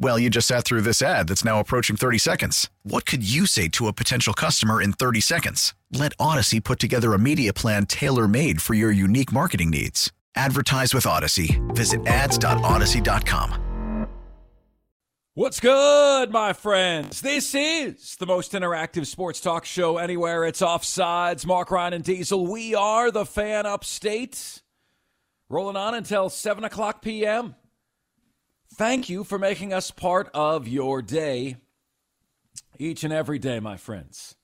Well, you just sat through this ad that's now approaching 30 seconds. What could you say to a potential customer in 30 seconds? Let Audacy put together a media plan tailor made for your unique marketing needs. Advertise with Audacy. Visit ads.audacy.com. What's good, my friends? This is the most interactive sports talk show anywhere. It's Offsides. Mark Ryan and Diesel. We are the fan upstate. Rolling on until 7 o'clock p.m. Thank you for making us part of your day each and every day, my friends.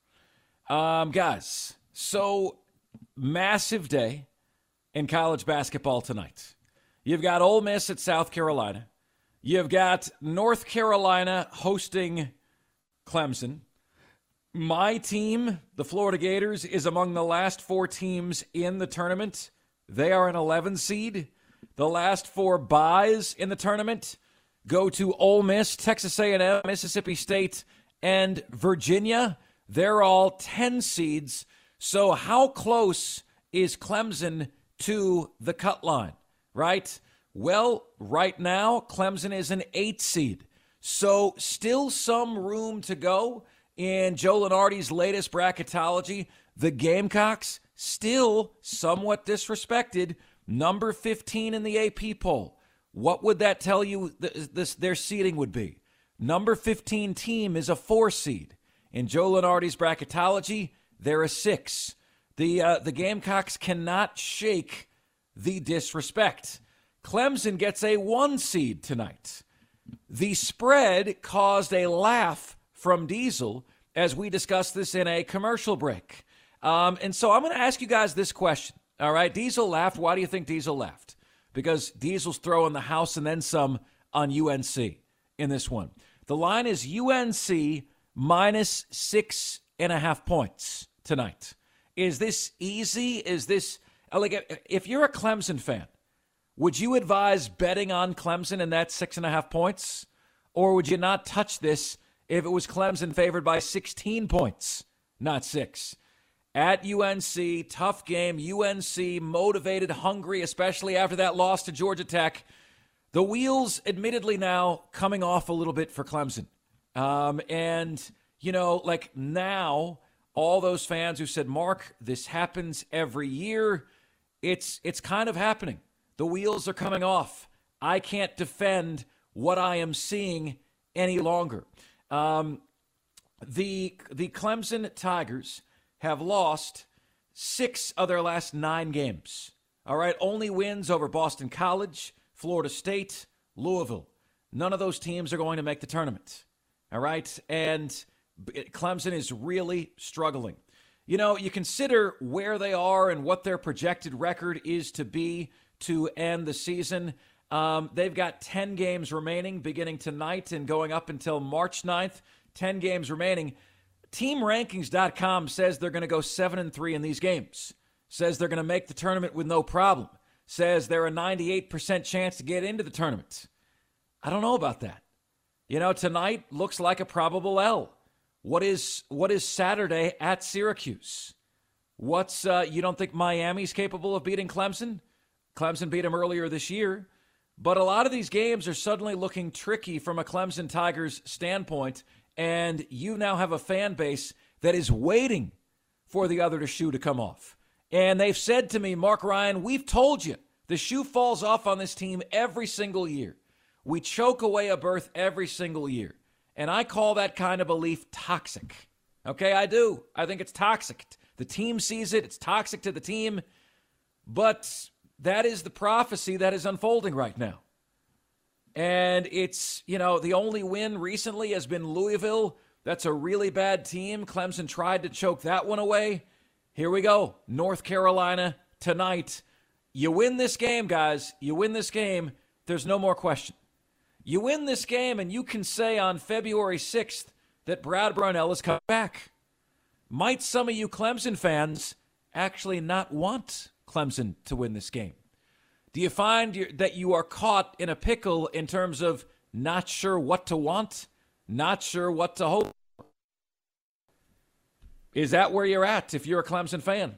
Um, guys, so massive day in college basketball tonight. You've got Ole Miss at South Carolina. You've got North Carolina hosting Clemson. My team, the Florida Gators, is among the last four teams in the tournament. They are an 11 seed. The last four buys in the tournament go to Ole Miss, Texas A&M, Mississippi State, and Virginia. They're all 10 seeds. So how close is Clemson to the cut line, right? Well, right now, Clemson is an 8 seed. So still some room to go in Joe Lunardi's latest bracketology. The Gamecocks still somewhat disrespected, number 15 in the AP poll. What would that tell you th- this, their seeding would be? Number 15 team is a four seed. In Joe Lunardi's bracketology, they're a six. The, uh, the Gamecocks cannot shake the disrespect. Clemson gets a one seed tonight. The spread caused a laugh from Diesel as we discussed this in a commercial break. Um, and so I'm going to ask you guys this question. All right, Diesel laughed. Why do you think Diesel laughed? Because Diesel's throwing the house and then some on UNC in this one. The line is UNC minus six and a half points tonight. Is this easy? Is this like if you're a Clemson fan, would you advise betting on Clemson in that six and a half points? Or would you not touch this if it was Clemson favored by 16 points, not six? At UNC, tough game. UNC motivated, hungry, especially after that loss to Georgia Tech. The wheels, admittedly, now coming off a little bit for Clemson. Um, and, you know, like now, all those fans who said, Mark, this happens every year, it's, it's kind of happening. The wheels are coming off. I can't defend what I am seeing any longer. Um, the the Clemson Tigers have lost six of their last nine games. All right, only wins over Boston College, Florida State, Louisville. None of those teams are going to make the tournament. All right, and Clemson is really struggling. You know, you consider where they are and what their projected record is to be to end the season. Um, they've got 10 games remaining beginning tonight and going up until March 9th. 10 games remaining. TeamRankings.com says they're going to go 7 and 3 in these games. Says they're going to make the tournament with no problem. Says they're a 98% chance to get into the tournament. I don't know about that. You know, tonight looks like a probable L. What is what is Saturday at Syracuse? What's uh, you don't think Miami's capable of beating Clemson? Clemson beat them earlier this year. But a lot of these games are suddenly looking tricky from a Clemson Tigers standpoint. And you now have a fan base that is waiting for the other shoe to come off. And they've said to me, Mark Ryan, we've told you the shoe falls off on this team every single year. We choke away a berth every single year. And I call that kind of belief toxic. Okay, I do. I think it's toxic. The team sees it, it's toxic to the team. But that is the prophecy that is unfolding right now. And it's, you know, the only win recently has been Louisville. That's a really bad team. Clemson tried to choke that one away. Here we go. North Carolina tonight. You win this game, guys. You win this game. There's no more question. You win this game, and you can say on February 6th that Brad Brownell is coming back. Might some of you Clemson fans actually not want Clemson to win this game? Do you find that you are caught in a pickle in terms of not sure what to want, not sure what to hope? Is that where you're at if you're a Clemson fan?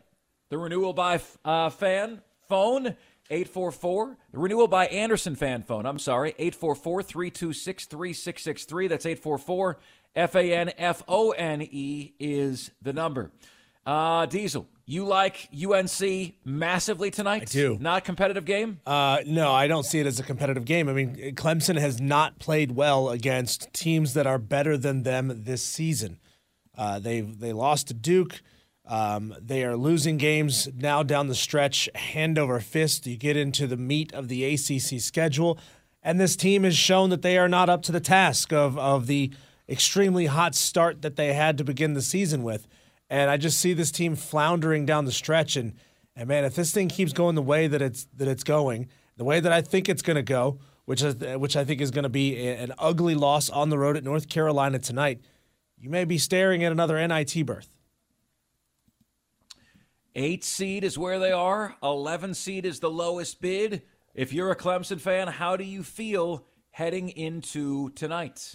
The renewal by uh, fan phone 844 the renewal by Andersen fan phone. I'm sorry 844 326 3663. That's 844 F A N F O N E is the number. Uh, Diesel, you like UNC massively tonight? I do. Not competitive game? Uh, no, I don't see it as a competitive game. I mean, Clemson has not played well against teams that are better than them this season. Uh, they they lost to Duke. Um, they are losing games now down the stretch, hand over fist. You get into the meat of the ACC schedule, and this team has shown that they are not up to the task of of the extremely hot start that they had to begin the season with. And I just see this team floundering down the stretch, and and man, if this thing keeps going the way that it's that it's going, the way that I think it's going to go, which is which I think is going to be an ugly loss on the road at North Carolina tonight you may be staring at another NIT berth. Eight seed is where they are. 11 seed is the lowest bid. If you're a Clemson fan, how do you feel heading into tonight?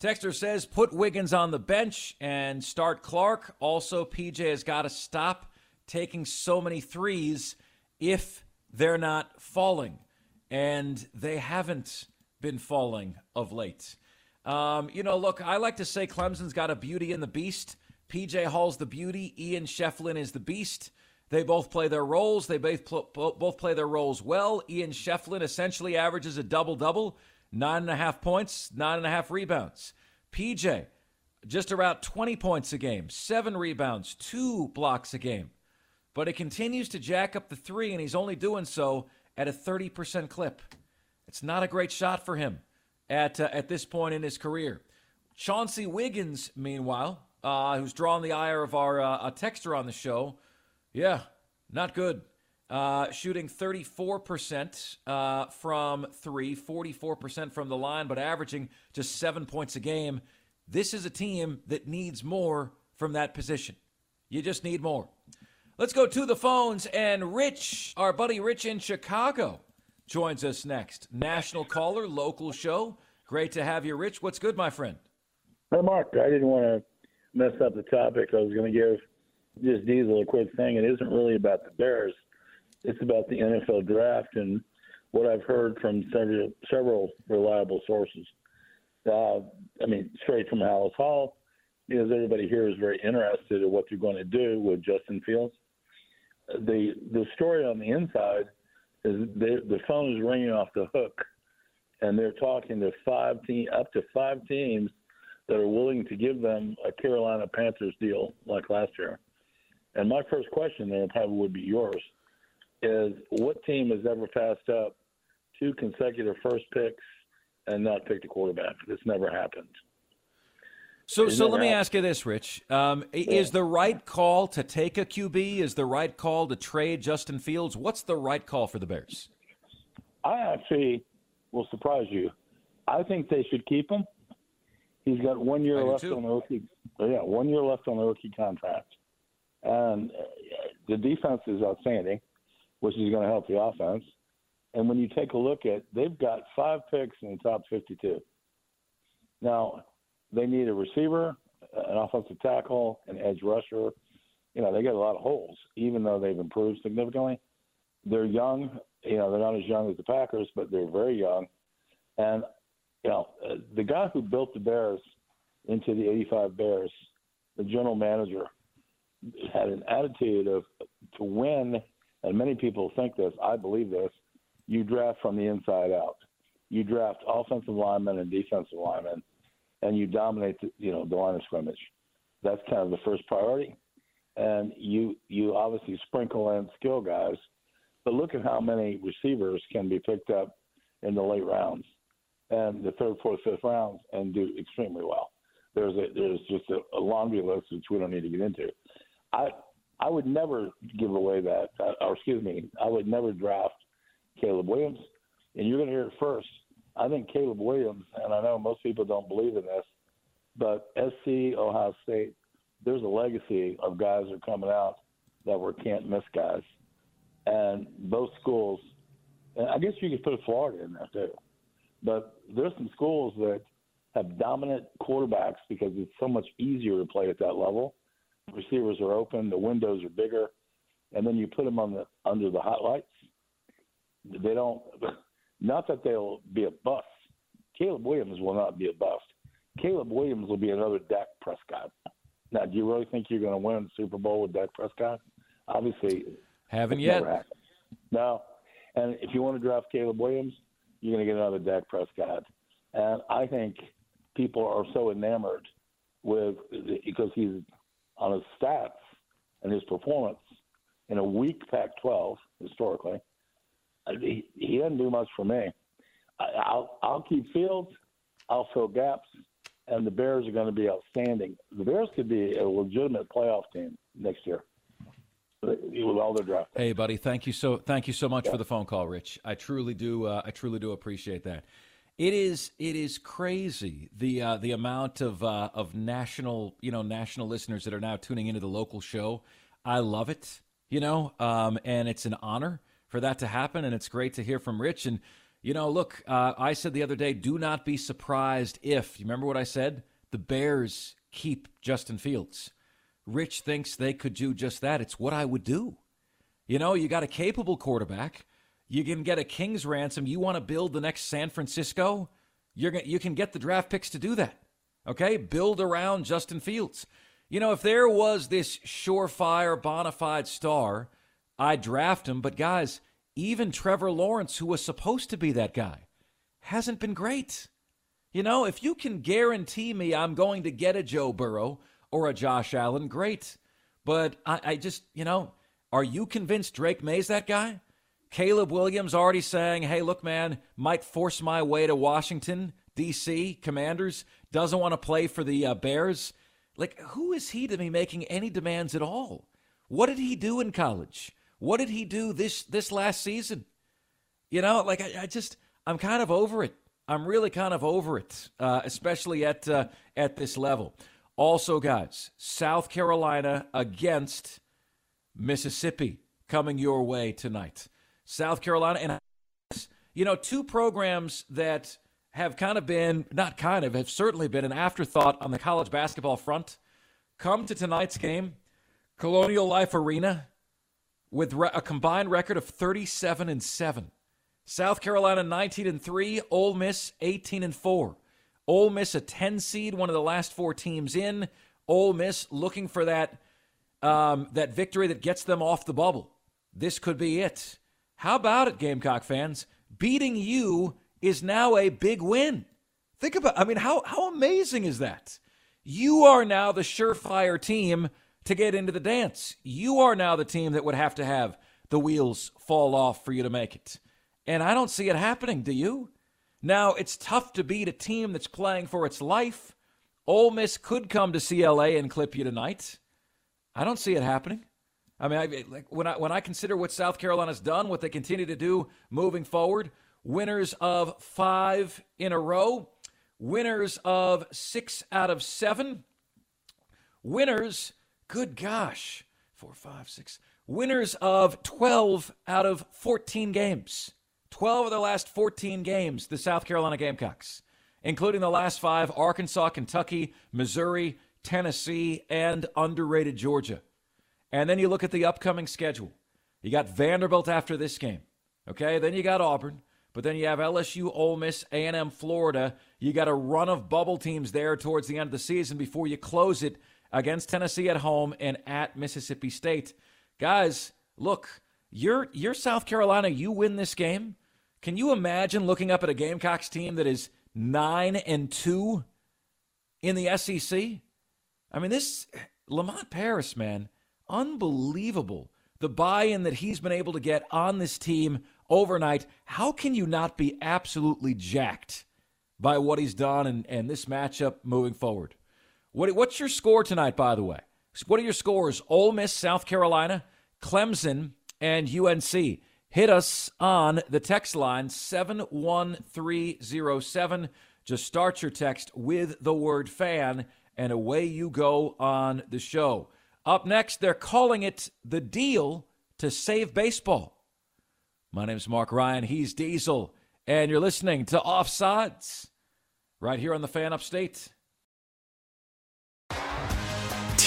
Texter says put Wiggins on the bench and start Clark. Also, PJ has got to stop taking so many threes if they're not falling. And they haven't been falling of late. Um, you know, look, I like to say Clemson's got a beauty and the beast. PJ Hall's the beauty. Ian Schieffelin is the beast. They both play their roles. They both both play their roles well. Ian Schieffelin essentially averages a double double, nine and a half points, nine and a half rebounds. PJ, just around 20 points a game, seven rebounds, two blocks a game. But it continues to jack up the three, and he's only doing so at a 30% clip. It's not a great shot for him at uh, at this point in his career. Chauncey Wiggins, meanwhile, uh, who's drawn the ire of our uh, texter on the show, yeah, not good. Uh, shooting 34% uh, from three, 44% from the line, but averaging just seven points a game. This is a team that needs more from that position. You just need more. Let's go to the phones and Rich, our buddy Rich in Chicago, joins us next. National caller, local show. Great to have you, Rich. What's good, my friend? Hey, Mark. I didn't want to mess up the topic. I was going to give just Diesel a quick thing. It isn't really about the Bears. It's about the NFL draft and what I've heard from several, several reliable sources. Uh, I mean, straight from Halas Hall, because everybody here is very interested in what you're going to do with Justin Fields. The the story on the inside is they, the phone is ringing off the hook, and they're talking to five team up to five teams that are willing to give them a Carolina Panthers deal like last year. And my first question there probably would be yours is what team has ever passed up two consecutive first picks and not picked a quarterback? This never happened. So, so let me ask you this, Rich: um, yeah. Is the right call to take a QB? Is the right call to trade Justin Fields? What's the right call for the Bears? I actually will surprise you. I think they should keep him. He's got one year left on the rookie. Yeah, one year left on the rookie contract, and uh, the defense is outstanding, which is going to help the offense. And when you take a look at, they've got five picks in the top 52. Now, they need a receiver, an offensive tackle, an edge rusher. You know, they got a lot of holes, even though they've improved significantly. They're young. You know, they're not as young as the Packers, but they're very young. And, you know, the guy who built the Bears into the 85 Bears, the general manager, had an attitude of to win, and many people think this, I believe this, you draft from the inside out. You draft offensive linemen and defensive linemen and you dominate, the, you know, the line of scrimmage. That's kind of the first priority. And you you obviously sprinkle in skill guys, but look at how many receivers can be picked up in the late rounds. and the third, fourth, fifth rounds and do extremely well. There's a there's just a, a laundry list which we don't need to get into. I I would never give away that, uh, or excuse me, I would never draft Caleb Williams. And you're going to hear it first. I think Caleb Williams, and I know most people don't believe in this, but SC, Ohio State, there's a legacy of guys that are coming out that were can't miss guys. And both schools, and I guess you could put Florida in there too, but there's some schools that have dominant quarterbacks because it's so much easier to play at that level. Receivers are open, the windows are bigger, and then you put them on the under the highlights. They don't. Not that they'll be a bust. Caleb Williams will not be a bust. Caleb Williams will be another Dak Prescott. Now, do you really think you're going to win the Super Bowl with Dak Prescott? Obviously, haven't yet. No, and if you want to draft Caleb Williams, you're going to get another Dak Prescott. And I think people are so enamored with because he's on his stats and his performance in a weak Pac-12 historically. He, he doesn't do much for me. I, I'll I'll keep Fields. I'll fill gaps, and the Bears are going to be outstanding. The Bears could be a legitimate playoff team next year with all their draft. Hey, buddy, thank you so thank you so much yeah. for the phone call, Rich. I truly do. Uh, I truly do appreciate that. It is it is crazy the uh, the amount of uh, of national you know national listeners that are now tuning into the local show. I love it, you know, um, and it's an honor for that to happen, and it's great to hear from Rich. And you know, look, uh, I said the other day, do not be surprised if you remember what I said. The Bears keep Justin Fields. Rich thinks they could do just that. It's what I would do. You know, you got a capable quarterback. You can get a king's ransom. You want to build the next San Francisco? You're gonna, you can get the draft picks to do that. Okay? Build around Justin Fields. You know, if there was this surefire, bona fide star, I'd draft him. But guys, even Trevor Lawrence, who was supposed to be that guy, hasn't been great. You know, if you can guarantee me I'm going to get a Joe Burrow or a Josh Allen, great. But I, I just, you know, are you convinced Drake Maye's that guy? Caleb Williams already saying, hey, look, man, might force my way to Washington, D.C., Commanders, doesn't want to play for the uh, Bears. Like, who is he to be making any demands at all? What did he do in college? What did he do this this last season? You know, like I, I just I'm kind of over it. I'm really kind of over it, uh, especially at uh, at this level. Also, guys, South Carolina against Mississippi coming your way tonight. South Carolina and you know two programs that have kind of been not kind of have certainly been an afterthought on the college basketball front. Come to tonight's game, Colonial Life Arena, with a combined record of 37 and 7. South Carolina 19 and 3, Ole Miss 18 and 4. Ole Miss a 10 seed, one of the last four teams in. Ole Miss looking for that um, that victory that gets them off the bubble. This could be it. How about it, Gamecock fans? Beating you is now a big win. Think about I mean how how amazing is that? You are now the surefire team to get into the dance. You are now the team that would have to have the wheels fall off for you to make it. And I don't see it happening, do you? Now, it's tough to beat a team that's playing for its life. Ole Miss could come to CLA and clip you tonight. I don't see it happening. I mean, I, like when I when I consider what South Carolina's done, what they continue to do moving forward, winners of five in a row, winners of six out of seven, winners. Good gosh, four, five, six, winners of twelve out of fourteen games. 12 of the last 14 games, the South Carolina Gamecocks, including the last five Arkansas, Kentucky, Missouri, Tennessee, and underrated Georgia. And then you look at the upcoming schedule. You got Vanderbilt after this game. Okay, then you got Auburn, but then you have LSU, Ole Miss, A&M, Florida. You got a run of bubble teams there towards the end of the season before you close it against Tennessee at home and at Mississippi State. Guys, look, you're you're South Carolina, you win this game. Can you imagine looking up at a Gamecocks team that is 9 and 2 in the SEC? I mean, this Lamont Paris, man, unbelievable. The buy-in that he's been able to get on this team overnight. How can you not be absolutely jacked by what he's done and, and this matchup moving forward. What, what's your score tonight, by the way? What are your scores? Ole Miss, South Carolina, Clemson, and UNC. Hit us on the text line 71307. Just start your text with the word fan, and away you go on the show. Up next, they're calling it the deal to save baseball. My name is Mark Ryan. He's Diesel, and you're listening to Offsides right here on the Fan Upstate.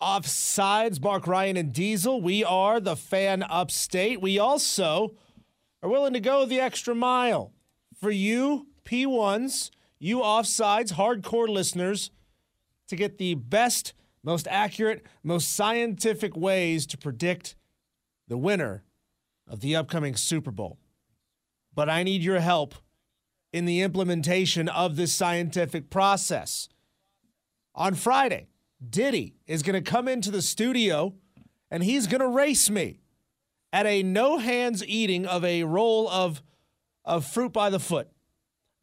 Offsides, Mark Ryan and Diesel. We are the fan upstate. We also are willing to go the extra mile for you, P1s, you offsides, hardcore listeners, to get the best, most accurate, most scientific ways to predict the winner of the upcoming Super Bowl. But I need your help in the implementation of this scientific process. On Friday, Diddy is going to come into the studio and he's going to race me at a no hands eating of a roll of, of fruit by the foot.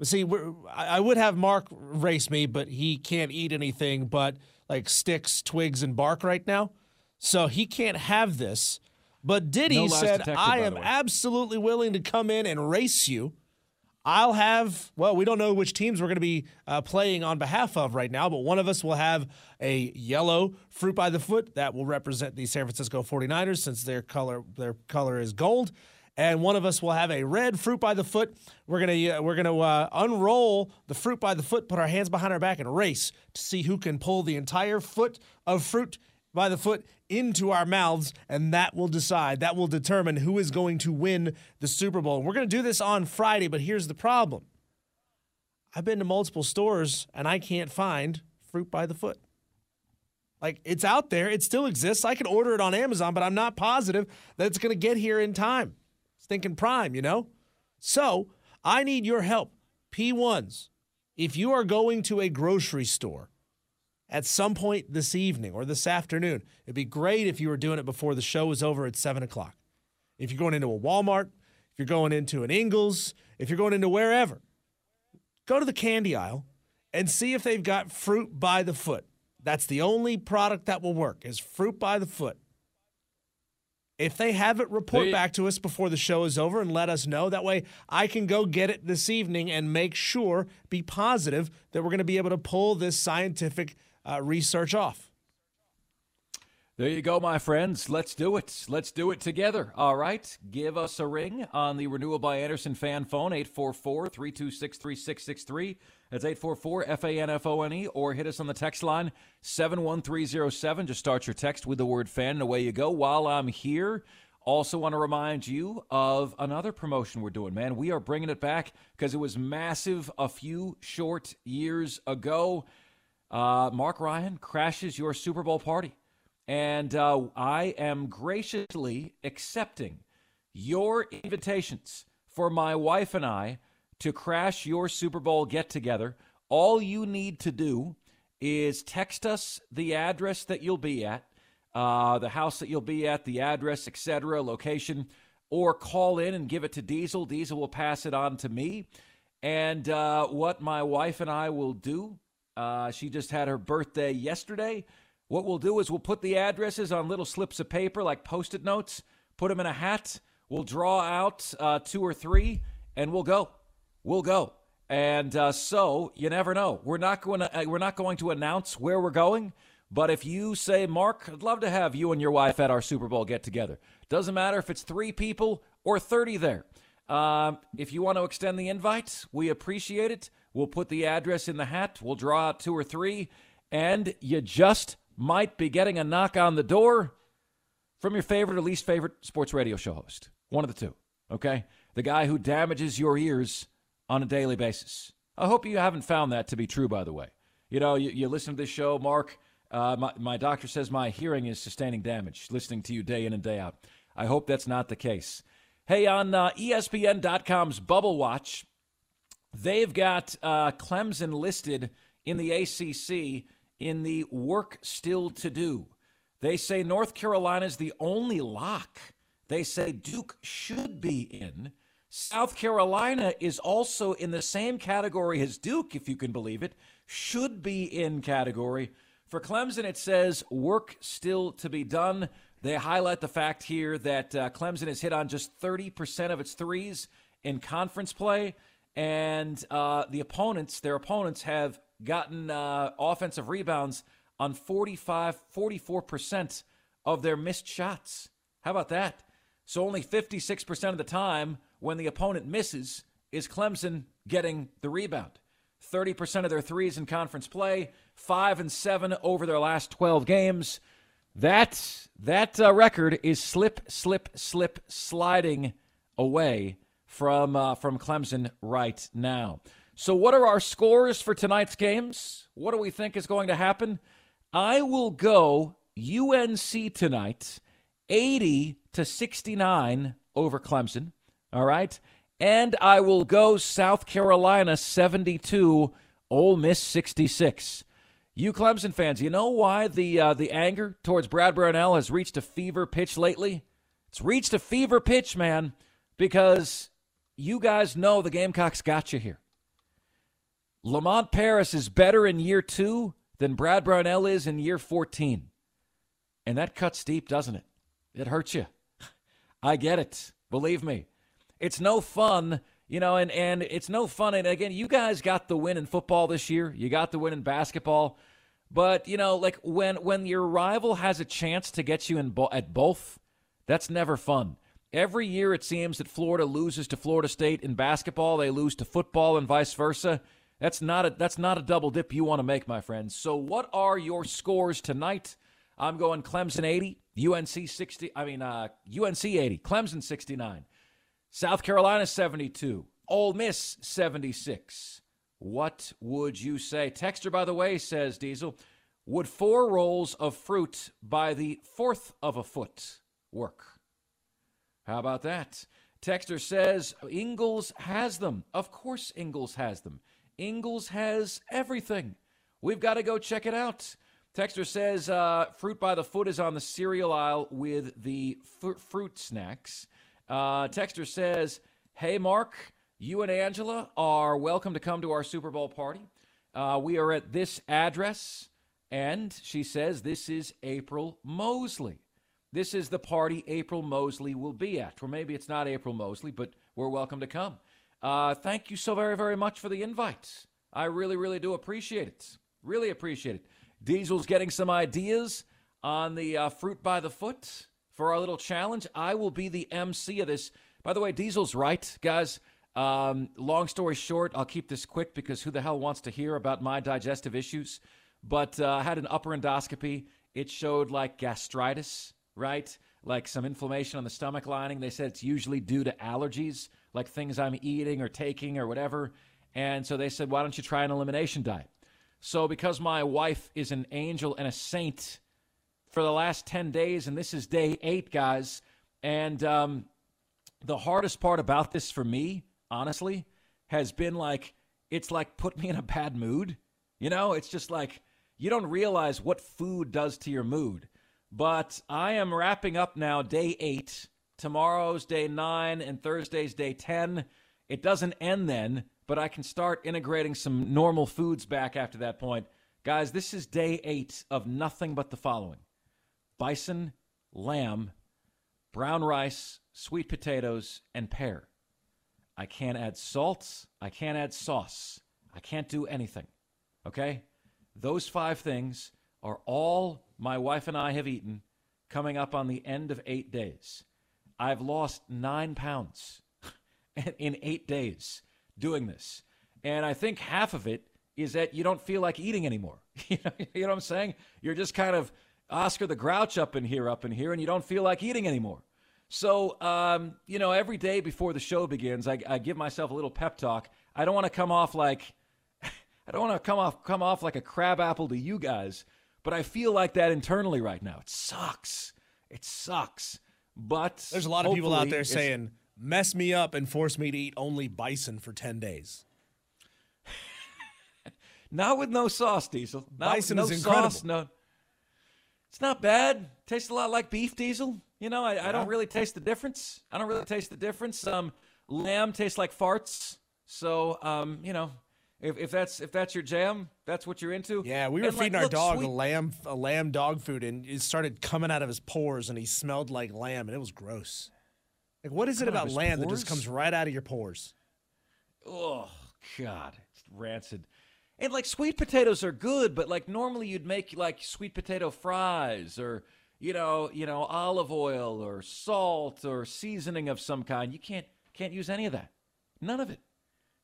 See, I would have Mark race me, but he can't eat anything but like sticks, twigs, and bark right now. So he can't have this. But Diddy No said, detected, I am absolutely willing to come in and race you. I'll have, well, we don't know which teams we're going to be uh, playing on behalf of right now, but one of us will have a yellow fruit by the foot that will represent the San Francisco 49ers since their color their color is gold. And one of us will have a red fruit by the foot. We're gonna uh, we're gonna uh, unroll the fruit by the foot, put our hands behind our back, and race to see who can pull the entire foot of fruit by the foot into our mouths, and that will decide, that will determine who is going to win the Super Bowl. We're going to do this on Friday, but here's the problem I've been to multiple stores and I can't find fruit by the foot. Like it's out there, it still exists. I can order it on Amazon, but I'm not positive that it's going to get here in time. Stinking prime, you know? So I need your help. P1s, if you are going to a grocery store, at some point this evening or this afternoon. It'd be great if you were doing it before the show was over at 7 o'clock. If you're going into a Walmart, if you're going into an Ingles, if you're going into wherever, go to the candy aisle and see if they've got fruit by the foot. That's the only product that will work is fruit by the foot. If they have it, report They- back to us before the show is over and let us know. That way I can go get it this evening and make sure, be positive that we're going to be able to pull this scientific uh, research off. There you go, my friends. Let's do it. Let's do it together. All right. Give us a ring on the Renewal by Andersen fan phone, 844 326 3663. That's 844 FANFONE, E, or hit us on the text line, 71307. Just start your text with the word fan, and away you go. While I'm here, also want to remind you of another promotion we're doing, man. We are bringing it back because it was massive a few short years ago. Uh, Mark Ryan crashes your Super Bowl party. And uh, I am graciously accepting your invitations for my wife and I to crash your Super Bowl get together, all you need to do is text us the address that you'll be at, uh, the house that you'll be at, the address, etc., location, or call in and give it to Diesel. Diesel will pass it on to me. And uh, what my wife and I will do, uh, she just had her birthday yesterday. What we'll do is we'll put the addresses on little slips of paper like post it notes, put them in a hat. We'll draw out uh, two or three, and we'll go. We'll go. And uh, so you never know. We're not going to uh, we're not going to announce where we're going. But if you say, Mark, I'd love to have you and your wife at our Super Bowl get together. Doesn't matter if it's three people or 30 there. Um, if you want to extend the invite, we appreciate it. We'll put the address in the hat. We'll draw out two or three. And you just might be getting a knock on the door from your favorite or least favorite sports radio show host. One of the two. Okay? The guy who damages your ears on a daily basis. I hope you haven't found that to be true, by the way. You know, you, you listen to this show, Mark. Uh, my, my doctor says my hearing is sustaining damage listening to you day in and day out. I hope that's not the case. Hey, on uh, ESPN.com's Bubble Watch, they've got uh, Clemson listed in the ACC in the work still to do. They say North Carolina is the only lock. They say Duke should be in. South Carolina is also in the same category as Duke, if you can believe it, should be in category. For Clemson, it says work still to be done. They highlight the fact here that uh, Clemson has hit on just 30% of its threes in conference play, and uh, the opponents, their opponents, have gotten uh, offensive rebounds on 45, 44% of their missed shots. How about that? So only 56% of the time when the opponent misses is Clemson getting the rebound. 30% of their threes in conference play, 5 and 7 over their last 12 games. That that uh, record is slip slip slip sliding away from uh, from Clemson right now. So what are our scores for tonight's games? What do we think is going to happen? I will go UNC tonight 80 to 69 over Clemson. All right. And I will go South Carolina 72, Ole Miss 66. You Clemson fans, you know why the uh, the anger towards Brad Brownell has reached a fever pitch lately? It's reached a fever pitch, man, because you guys know the Gamecocks got you here. Lamont Paris is better in year two than Brad Brownell is in year 14. And that cuts deep, doesn't it? It hurts you. I get it. Believe me. It's no fun, you know, and, and it's no fun. And again, you guys got the win in football this year. You got the win in basketball. But, you know, like when when your rival has a chance to get you in bo- at both, that's never fun. Every year it seems that Florida loses to Florida State in basketball, they lose to football and vice versa. That's not a that's not a double dip you want to make, my friends. So what are your scores tonight? I'm going Clemson 80, UNC 60, I mean uh, UNC 80, Clemson 69. South Carolina 72. Ole Miss 76. What would you say? Texter, by the way, says Diesel, would four rolls of fruit by the fourth of a foot work? How about that? Texter says Ingles has them. Of course, Ingles has them. Ingles has everything. We've got to go check it out. Texter says uh, fruit by the foot is on the cereal aisle with the f- fruit snacks. Uh, Texter says, Hey, Mark, you and Angela are welcome to come to our Super Bowl party. Uh, we are at this address. And she says, This is April Mosley. This is the party April Mosley will be at. Or maybe it's not April Mosley, but we're welcome to come. Uh, thank you so very, very much for the invite. I really, really do appreciate it. Really appreciate it. Diesel's getting some ideas on the uh, fruit by the foot for our little challenge. I will be the MC of this. By the way, Diesel's right, guys. Um, long story short, I'll keep this quick because who the hell wants to hear about my digestive issues? But uh, I had an upper endoscopy. It showed like gastritis, right? Like some inflammation on the stomach lining. They said it's usually due to allergies, like things I'm eating or taking or whatever. And so they said, why don't you try an elimination diet? So, because my wife is an angel and a saint, for the last 10 days, and this is day eight, guys. And um, the hardest part about this for me, honestly, has been like, it's like put me in a bad mood. You know, it's just like you don't realize what food does to your mood. But I am wrapping up now day eight. Tomorrow's day nine, and Thursday's day 10. It doesn't end then, but I can start integrating some normal foods back after that point. Guys, this is day eight of nothing but the following bison, lamb, brown rice, sweet potatoes, and pear. I can't add salt. I can't add sauce. I can't do anything. Okay? Those five things are all my wife and I have eaten coming up on the end of eight days. I've lost nine pounds in eight days doing this. And I think half of it is that you don't feel like eating anymore. you, know, what I'm saying? You're just kind of Oscar the Grouch up in here, up in here, and you don't feel like eating anymore. So, um, you know, every day before the show begins, I, I give myself a little pep talk. I don't want to come off like I don't want to come off come off like a crab apple to you guys, but I feel like that internally right now. It sucks. It sucks. But there's a lot of people out there saying, "Mess me up and force me to eat only bison for ten days." Not with no sauce, Diesel. Not bison no is incredible. Sauce, no, it's not bad. Tastes a lot like beef, Diesel. You know, I, yeah. I, don't really taste the difference. I don't really taste the difference. Um, lamb tastes like farts. So, um, you know, if, if that's if that's your jam, that's what you're into. Yeah, we were and feeding like, our dog sweet. a lamb a lamb dog food, and it started coming out of his pores, and he smelled like lamb, and it was gross. Like, what is it about lamb pores? that just comes right out of your pores? Oh God, it's rancid. And like sweet potatoes are good, but like normally you'd make like sweet potato fries or you know, you know, olive oil or salt or seasoning of some kind. You can't can't use any of that. None of it.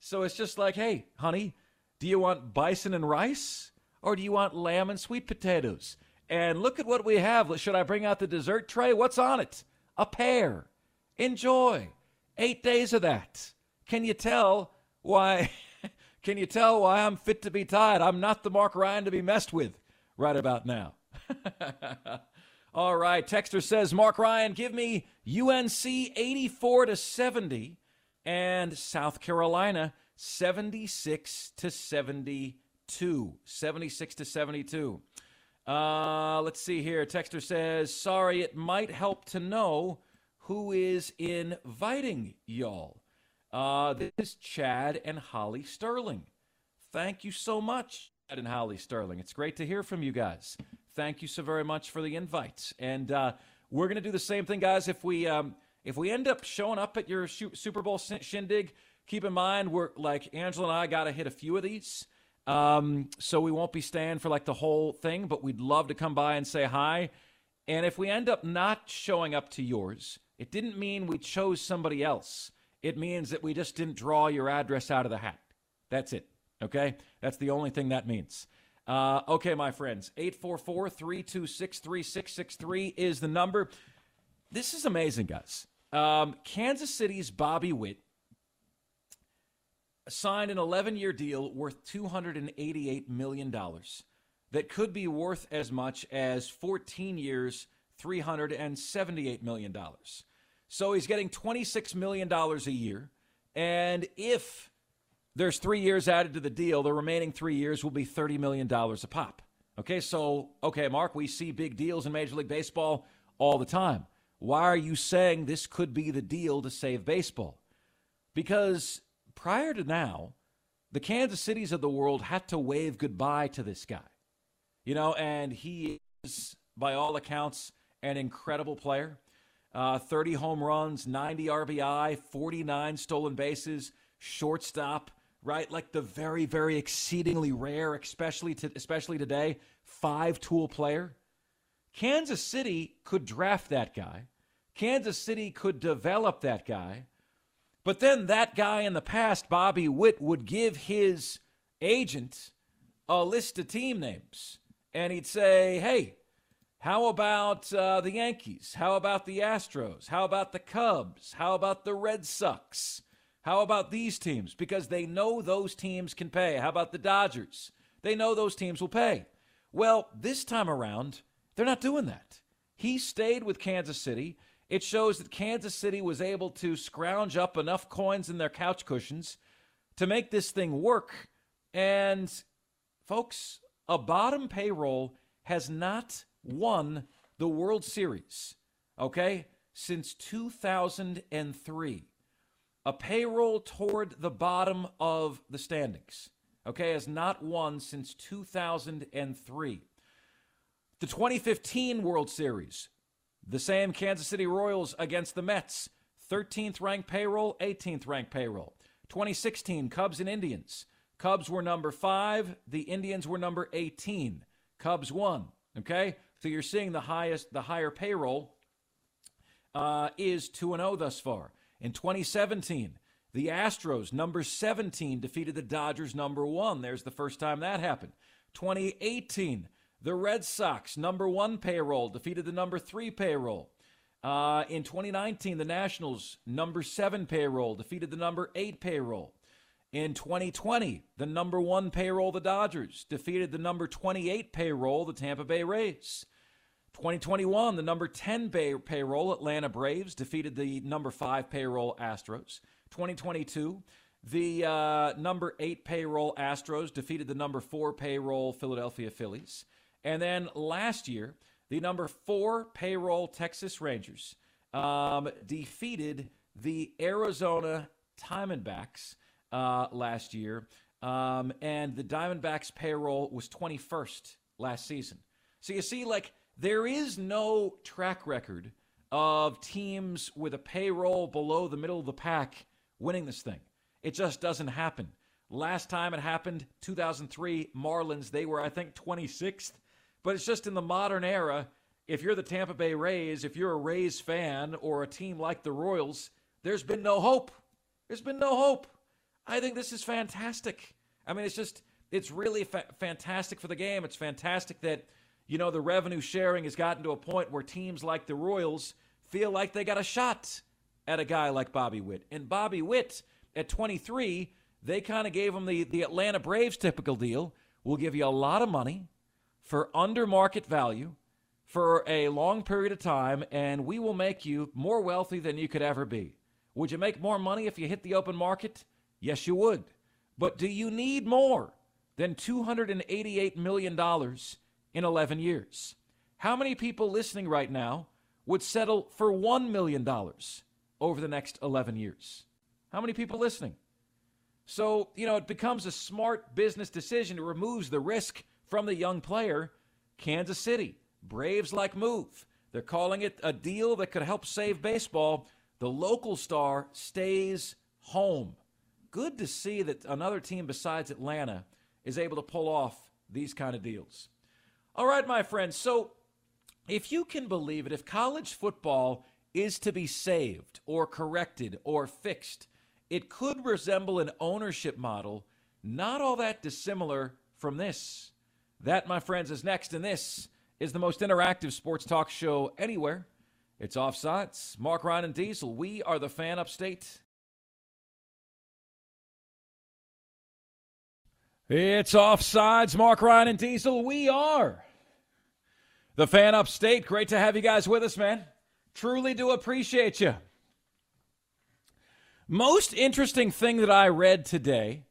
So it's just like, hey, honey, do you want bison and rice or do you want lamb and sweet potatoes? And look at what we have. Should I bring out the dessert tray? What's on it? A pear. Enjoy. 8 days of that. Can you tell why can you tell why I'm fit to be tied? I'm not the Mark Ryan to be messed with right about now. All right, Texter says, Mark Ryan, give me UNC 84 to 70 and South Carolina 76 to 72. 76 to 72. Uh, let's see here. Texter says, sorry, it might help to know who is inviting y'all. Uh, this is Chad and Holly Sterling. Thank you so much, Chad and Holly Sterling. It's great to hear from you guys. Thank you so very much for the invites. And uh, we're going to do the same thing, guys. If we um, if we end up showing up at your Super Bowl shindig, keep in mind we're like Angela and I got to hit a few of these. Um, so we won't be staying for like the whole thing, but we'd love to come by and say hi. And if we end up not showing up to yours, it didn't mean we chose somebody else. It means that we just didn't draw your address out of the hat. That's it. Okay? That's the only thing that means. Uh, okay, my friends, 844 326 3663 is the number. This is amazing, guys. Um, Kansas City's Bobby Witt signed an 11 year deal worth $288 million that could be worth as much as 14 years, $378 million. So he's getting $26 million a year. And if there's three years added to the deal, the remaining three years will be $30 million a pop. Okay, so, okay, Mark, we see big deals in Major League Baseball all the time. Why are you saying this could be the deal to save baseball? Because prior to now, the Kansas Cities of the world had to wave goodbye to this guy. You know, and he is, by all accounts, an incredible player. Uh, 30 home runs, 90 RBI, 49 stolen bases, shortstop, right? Like the very, very exceedingly rare, especially to, especially today, five tool player. Kansas City could draft that guy Kansas City could develop that guy. But then that guy in the past, Bobby Witt, would give his agent a list of team names. And he'd say, hey, how about uh, the Yankees? How about the Astros? How about the Cubs? How about the Red Sox? How about these teams? Because they know those teams can pay. How about the Dodgers? They know those teams will pay. Well, this time around, they're not doing that. He stayed with Kansas City. It shows that Kansas City was able to scrounge up enough coins in their couch cushions to make this thing work. And folks, a bottom payroll has not won the World Series, okay, since 2003. A payroll toward the bottom of the standings, okay, has not won since 2003. The 2015 World Series, the same Kansas City Royals against the Mets, 13th ranked payroll, 18th ranked payroll. 2016 Cubs and Indians. Cubs were number five, the Indians were number 18. Cubs won. Okay? So you're seeing the highest, the higher payroll uh, is 2 0 thus far. In 2017, the Astros, number 17, defeated the Dodgers, number one. There's the first time that happened. 2018, the Red Sox, number one payroll, defeated the number three payroll. Uh, in 2019, the Nationals, number seven payroll, defeated the number eight payroll. In 2020, the number one payroll, the Dodgers, defeated the number 28 payroll, the Tampa Bay Rays. 2021, the number 10 pay- payroll Atlanta Braves defeated the number 5 payroll Astros. 2022, the uh, number 8 payroll Astros defeated the number 4 payroll Philadelphia Phillies. And then last year, the number 4 payroll Texas Rangers um, defeated the Arizona Diamondbacks uh, last year. Um, and the Diamondbacks payroll was 21st last season. So you see, like, there is no track record of teams with a payroll below the middle of the pack winning this thing. It just doesn't happen. Last time it happened, 2003 Marlins, they were, I think, 26th. But it's just in the modern era, if you're the Tampa Bay Rays, if you're a Rays fan or a team like the Royals, there's been no hope. There's been no hope. I think this is fantastic. I mean, it's just, it's really fa- fantastic for the game. It's fantastic that you know, the revenue sharing has gotten to a point where teams like the Royals feel like they got a shot at a guy like Bobby Witt. And Bobby Witt, at 23, they kind of gave him the, the Atlanta Braves typical deal. We'll give you a lot of money for under market value for a long period of time, and we will make you more wealthy than you could ever be. Would you make more money if you hit the open market? Yes, you would. But do you need more than $288 million in 11 years. How many people listening right now would settle for $1 million over the next 11 years? How many people listening? So, you know, it becomes a smart business decision. It removes the risk from the young player. Kansas City, Braves like move. They're calling it a deal that could help save baseball. The local star stays home. Good to see that another team besides Atlanta is able to pull off these kind of deals. All right, my friends. So, if you can believe it, if college football is to be saved or corrected or fixed, it could resemble an ownership model not all that dissimilar from this. That, my friends, is next, and this is the most interactive sports talk show anywhere. It's Offsides. Mark Ryan and Diesel. We are the fan upstate. It's Offsides. Mark Ryan and Diesel. We are the fan upstate. Great to have you guys with us, man. Truly do appreciate you. Most interesting thing that I read today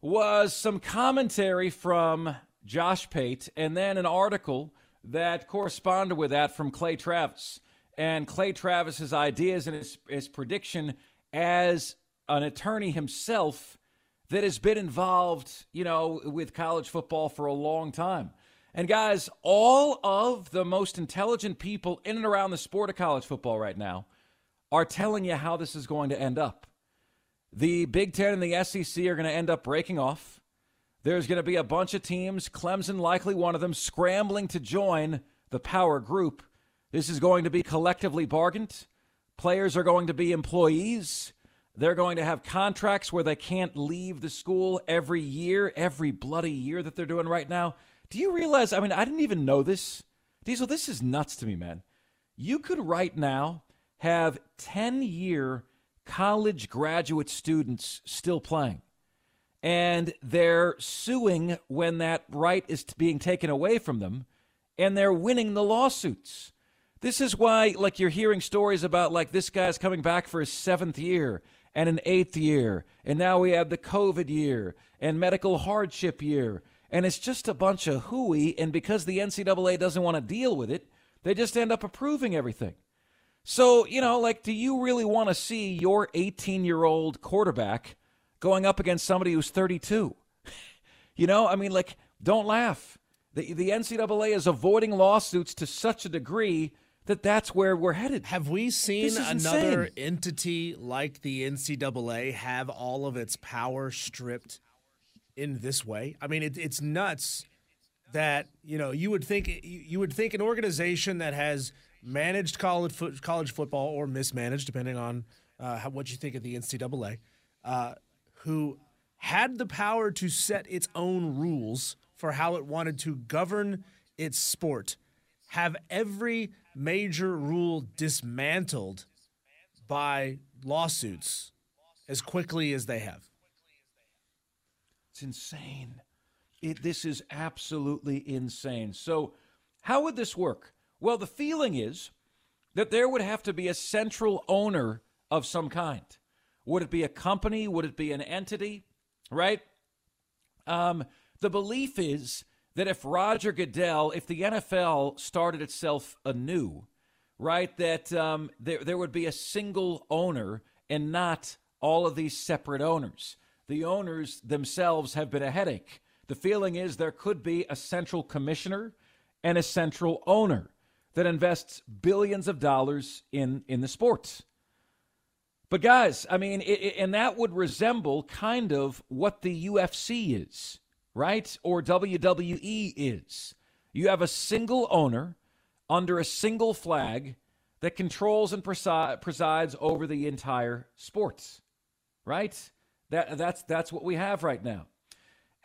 was some commentary from Josh Pate and then an article that corresponded with that from Clay Travis. And Clay Travis's ideas and his, his prediction as an attorney himself that has been involved, you know, with college football for a long time. And guys, all of the most intelligent people in and around the sport of college football right now are telling you how this is going to end up. The Big Ten and the SEC are going to end up breaking off. There's going to be a bunch of teams, Clemson likely one of them, scrambling to join the power group. This is going to be collectively bargained. Players are going to be employees. They're going to have contracts where they can't leave the school every year, every bloody year that they're doing right now. Do you realize? I mean, I didn't even know this. Diesel, this is nuts to me, man. You could right now have 10 year college graduate students still playing. And they're suing when that right is being taken away from them, and they're winning the lawsuits. This is why, like, you're hearing stories about, like, this guy's coming back for his seventh year and an eighth year, and now we have the COVID year and medical hardship year. And it's just a bunch of hooey. And because the NCAA doesn't want to deal with it, they just end up approving everything. So, you know, like, do you really want to see your 18 year old quarterback going up against somebody who's 32? you know, I mean, like, don't laugh. The, the NCAA is avoiding lawsuits to such a degree that that's where we're headed. Have we seen another insane. entity like the NCAA have all of its power stripped in this way? I mean, it, it's nuts that you know you would think you would think an organization that has managed college fo- college football or mismanaged, depending on uh, how, what you think of the NCAA, uh, who had the power to set its own rules for how it wanted to govern its sport, have every major rule dismantled by lawsuits as quickly as they have. It's insane. It, this is absolutely insane. So, how would this work? Well, the feeling is that there would have to be a central owner of some kind. Would it be a company? Would it be an entity? Right? Um, the belief is that if Roger Goodell, if the NFL started itself anew, right, that um, there, there would be a single owner and not all of these separate owners. The owners themselves have been a headache. The feeling is there could be a central commissioner and a central owner that invests billions of dollars in, in the sports. But guys, I mean, it, it, and that would resemble kind of what the UFC is right? Or WWE is. You have a single owner under a single flag that controls and presi- presides over the entire sports, right? That, that's, that's what we have right now.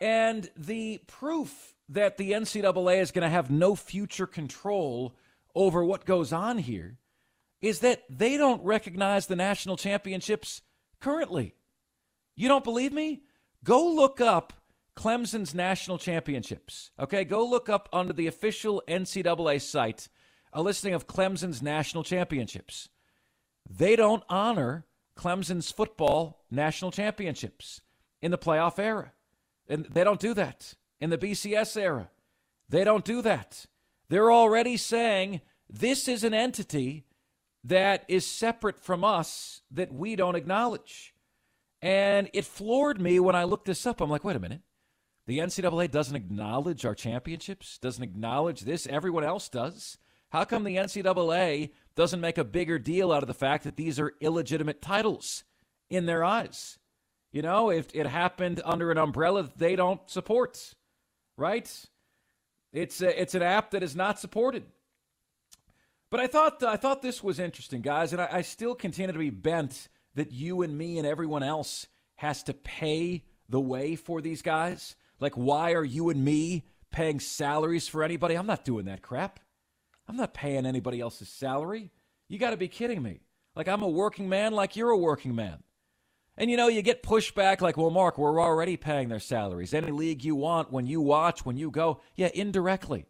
And the proof that the NCAA is going to have no future control over what goes on here is that they don't recognize the national championships currently. You don't believe me? Go look up Clemson's national championships. Okay, go look up under the official NCAA site a listing of Clemson's national championships. They don't honor Clemson's football national championships in the playoff era. And they don't do that in the BCS era. They don't do that. They're already saying this is an entity that is separate from us that we don't acknowledge. And it floored me when I looked this up. I'm like, wait a minute. The NCAA doesn't acknowledge our championships, doesn't acknowledge this. Everyone else does. How come the NCAA doesn't make a bigger deal out of the fact that these are illegitimate titles in their eyes? You know, if it happened under an umbrella that they don't support, right? It's a, it's an app that is not supported. But I thought I thought this was interesting, guys, and I, I still continue to be bent that you and me and everyone else has to pay the way for these guys. Like, why are you and me paying salaries for anybody? I'm not doing that crap. I'm not paying anybody else's salary. You got to be kidding me. Like, I'm a working man like you're a working man. And you know, you get pushback like, well, Mark, we're already paying their salaries. Any league you want, when you watch, when you go. Yeah, indirectly.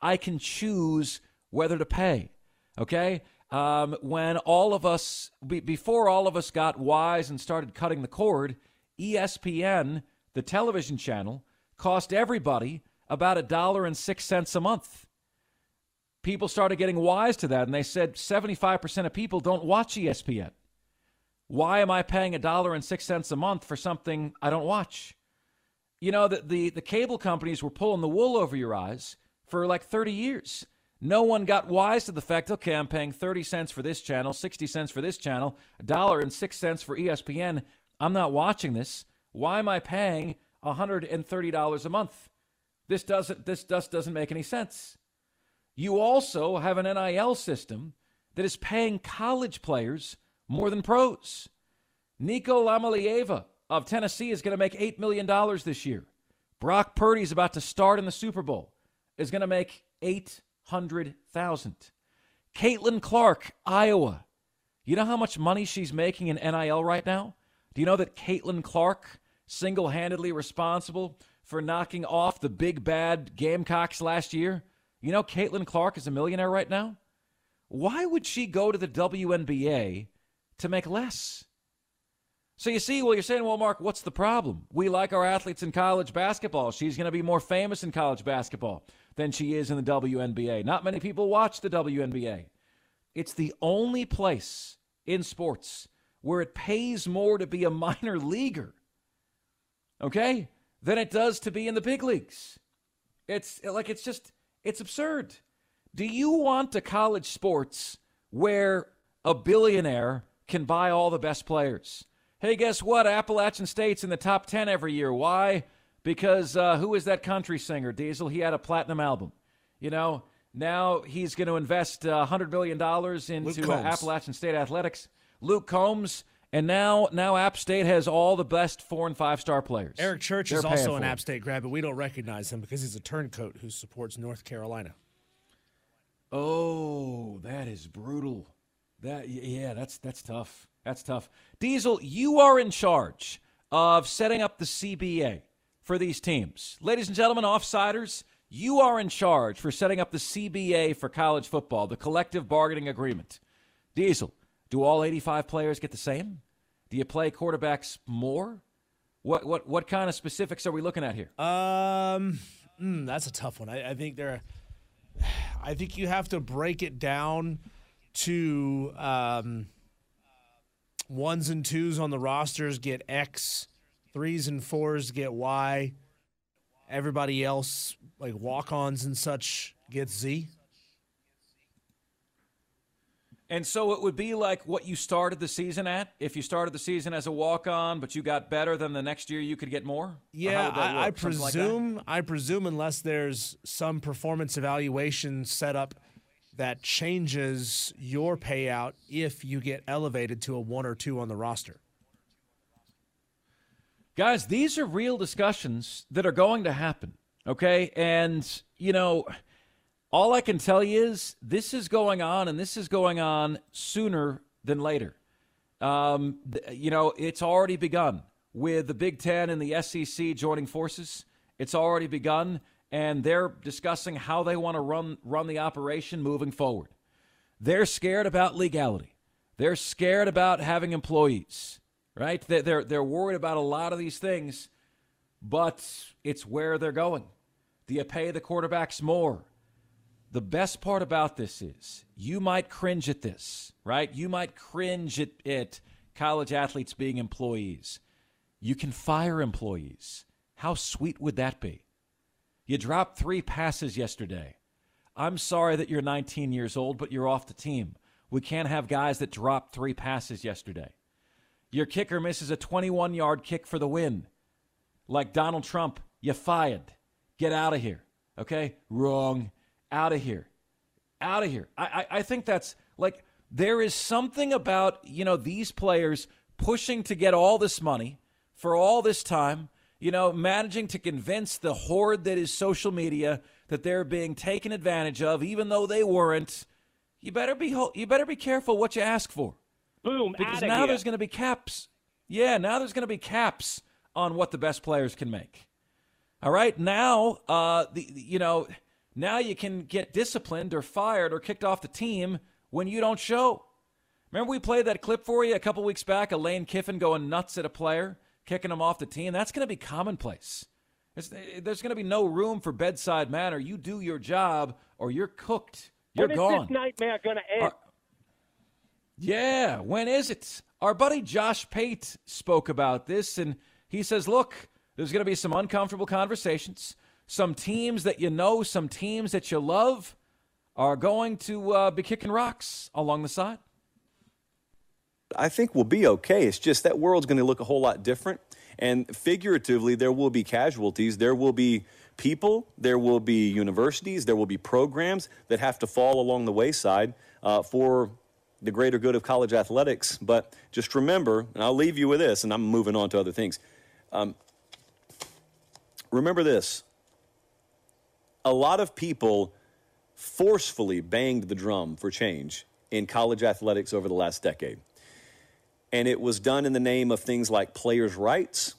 I can choose whether to pay. Okay? Um, when all of us, be, before all of us got wise and started cutting the cord, ESPN, the television channel, cost everybody about a dollar and six cents a month. People started getting wise to that, and they said 75% of people don't watch ESPN. Why am I paying a dollar and six cents a month for something I don't watch? You know, the, the, the cable companies were pulling the wool over your eyes for like 30 years. No one got wise to the fact, okay, I'm paying 30 cents for this channel, 60 cents for this channel, a dollar and six cents for ESPN. I'm not watching this. Why am I paying $130 a month. This doesn't this just doesn't make any sense. You also have an NIL system that is paying college players more than pros. Nico Iamaleava of Tennessee is going to make $8 million this year. Brock Purdy is about to start in the Super Bowl, is going to make 800000 Caitlin Clark, Iowa. You know how much money she's making in NIL right now? Do you know that Caitlin Clark single handedly responsible for knocking off the big bad Gamecocks last year? You know, Caitlin Clark is a millionaire right now. Why would she go to the WNBA to make less? So you see, well, you're saying, well, Mark, what's the problem? We like our athletes in college basketball. She's going to be more famous in college basketball than she is in the WNBA. Not many people watch the WNBA. It's the only place in sports where it pays more to be a minor leaguer, okay, than it does to be in the big leagues. It's like, it's just, it's absurd. Do you want a college sports where a billionaire can buy all the best players? Hey, guess what? Appalachian State's in the top 10 every year. Why? Because uh, who is that country singer, Diesel? He had a platinum album. You know, now he's going to invest uh, $100 million into uh, Appalachian State athletics. Luke Combs. And now, now App State has all the best four and five star players. Eric Church They're is also an App State grad, but we don't recognize him because he's a turncoat who supports North Carolina. Oh, that is brutal. That yeah, that's that's tough. That's tough. Diesel, you are in charge of setting up the CBA for these teams. Ladies and gentlemen, offsiders, you are in charge for setting up the CBA for college football, the collective bargaining agreement. Diesel, do all 85 players get the same? Do you play quarterbacks more? What what what kind of specifics are we looking at here? Um, mm, that's a tough one. I, I think there. I think you have to break it down to um, ones and twos on the rosters get X, threes and fours get Y. Everybody else, like walk ons and such, gets Z. And so it would be like what you started the season at. If you started the season as a walk on, but you got better, then the next year you could get more. Yeah, I, I presume. Like I presume unless there's some performance evaluation set up that changes your payout if you get elevated to a one or two on the roster. Guys, these are real discussions that are going to happen. Okay, and you know all I can tell you is this is going on, and this is going on sooner than later. Um, you know, it's already begun with the Big Ten and the SEC joining forces. It's already begun, and they're discussing how they want to run run the operation moving forward. They're scared about legality. They're scared about having employees, right? They're they're worried about a lot of these things, but it's where they're going. Do you pay the quarterbacks more? The best part about this is you might cringe at this, right? You might cringe at, at college athletes being employees. You can fire employees. How sweet would that be? You dropped three passes yesterday. I'm sorry that you're 19 years old, but you're off the team. We can't have guys that dropped three passes yesterday. Your kicker misses a 21 yard kick for the win. Like Donald Trump, you fired. Get out of here. Okay? Wrong out of here. Out of here. I, I, I think that's like there is something about, you know, these players pushing to get all this money for all this time, you know, managing to convince the horde that is social media that they're being taken advantage of, even though they weren't. You better be you better be careful what you ask for. Boom! Because now here. there's going to be caps. Yeah, now there's going to be caps on what the best players can make. All right, now uh, the you know now you can get disciplined or fired or kicked off the team when you don't show. Remember we played that clip for you a couple weeks back, Lane Kiffin going nuts at a player, kicking him off the team? That's going to be commonplace. It's, there's going to be no room for bedside manner. You do your job or you're cooked. You're when gone. When is this nightmare going to end? yeah, when is it? Our buddy Josh Pate spoke about this, and he says, look, there's going to be some uncomfortable conversations some teams that you know, some teams that you love are going to uh, be kicking rocks along the side? I think we'll be okay. It's just that world's going to look a whole lot different. And figuratively, there will be casualties. There will be people, there will be universities, there will be programs that have to fall along the wayside uh, for the greater good of college athletics. But just remember, and I'll leave you with this, and I'm moving on to other things. Um, remember this a lot of people forcefully banged the drum for change in college athletics over the last decade. And it was done in the name of things like players' rights,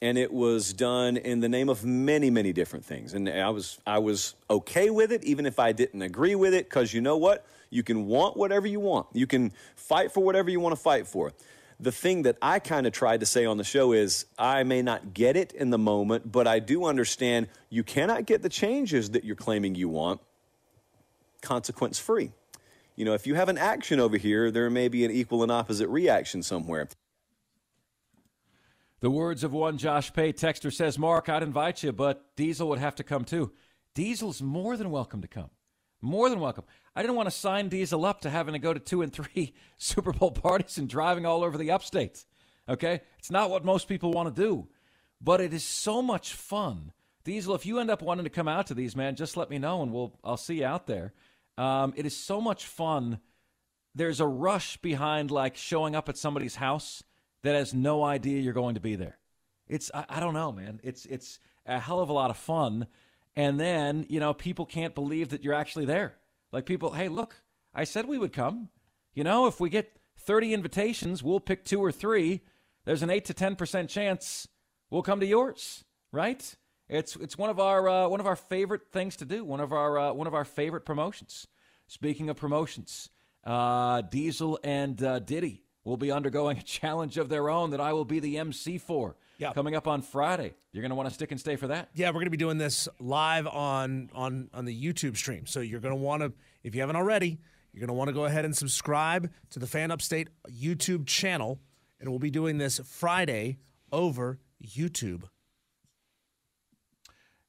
and it was done in the name of many, many different things. And I was, I was okay with it, even if I didn't agree with it, because you know what? You can want whatever you want, you can fight for whatever you want to fight for. the thing that I kind of tried to say on the show is I may not get it in the moment, but I do understand you cannot get the changes that you're claiming you want consequence free. You know, if you have an action over here, there may be an equal and opposite reaction somewhere. The words of one Josh Pate texter says, Mark, I'd invite you, but Diesel would have to come too. Diesel's more than welcome to come. More than welcome. I didn't want to sign Diesel up to having to go to two and three Super Bowl parties and driving all over the upstate. Okay? It's not what most people want to do, but it is so much fun. Diesel, if you end up wanting to come out to these, man, just let me know and we'll I'll see you out there. Um, it is so much fun. There's a rush behind like showing up at somebody's house that has no idea you're going to be there. It's I, I don't know, man. It's it's a hell of a lot of fun. And then, you know, people can't believe that you're actually there. Like people, hey, look, I said we would come. You know, if we get 30 invitations, we'll pick two or three. There's an 8 to 10% chance we'll come to yours, right? It's it's one of our uh, one of our favorite things to do. One of our uh, one of our favorite promotions. Speaking of promotions, uh, Diesel and uh, Diddy will be undergoing a challenge of their own that I will be the MC for. Yeah. Coming up on Friday. You're going to want to stick and stay for that. Yeah, we're going to be doing this live on on on the YouTube stream. So you're going to want to if you haven't already, you're going to want to go ahead and subscribe to the Fan Upstate YouTube channel and we'll be doing this Friday over YouTube.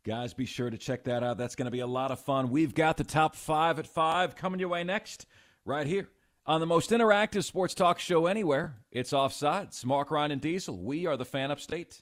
Guys, be sure to check that out. That's going to be a lot of fun. We've got the top 5 at 5 coming your way next right here on the most interactive sports talk show anywhere. It's Offsides. Mark Ryan and Diesel. We are the fan upstate.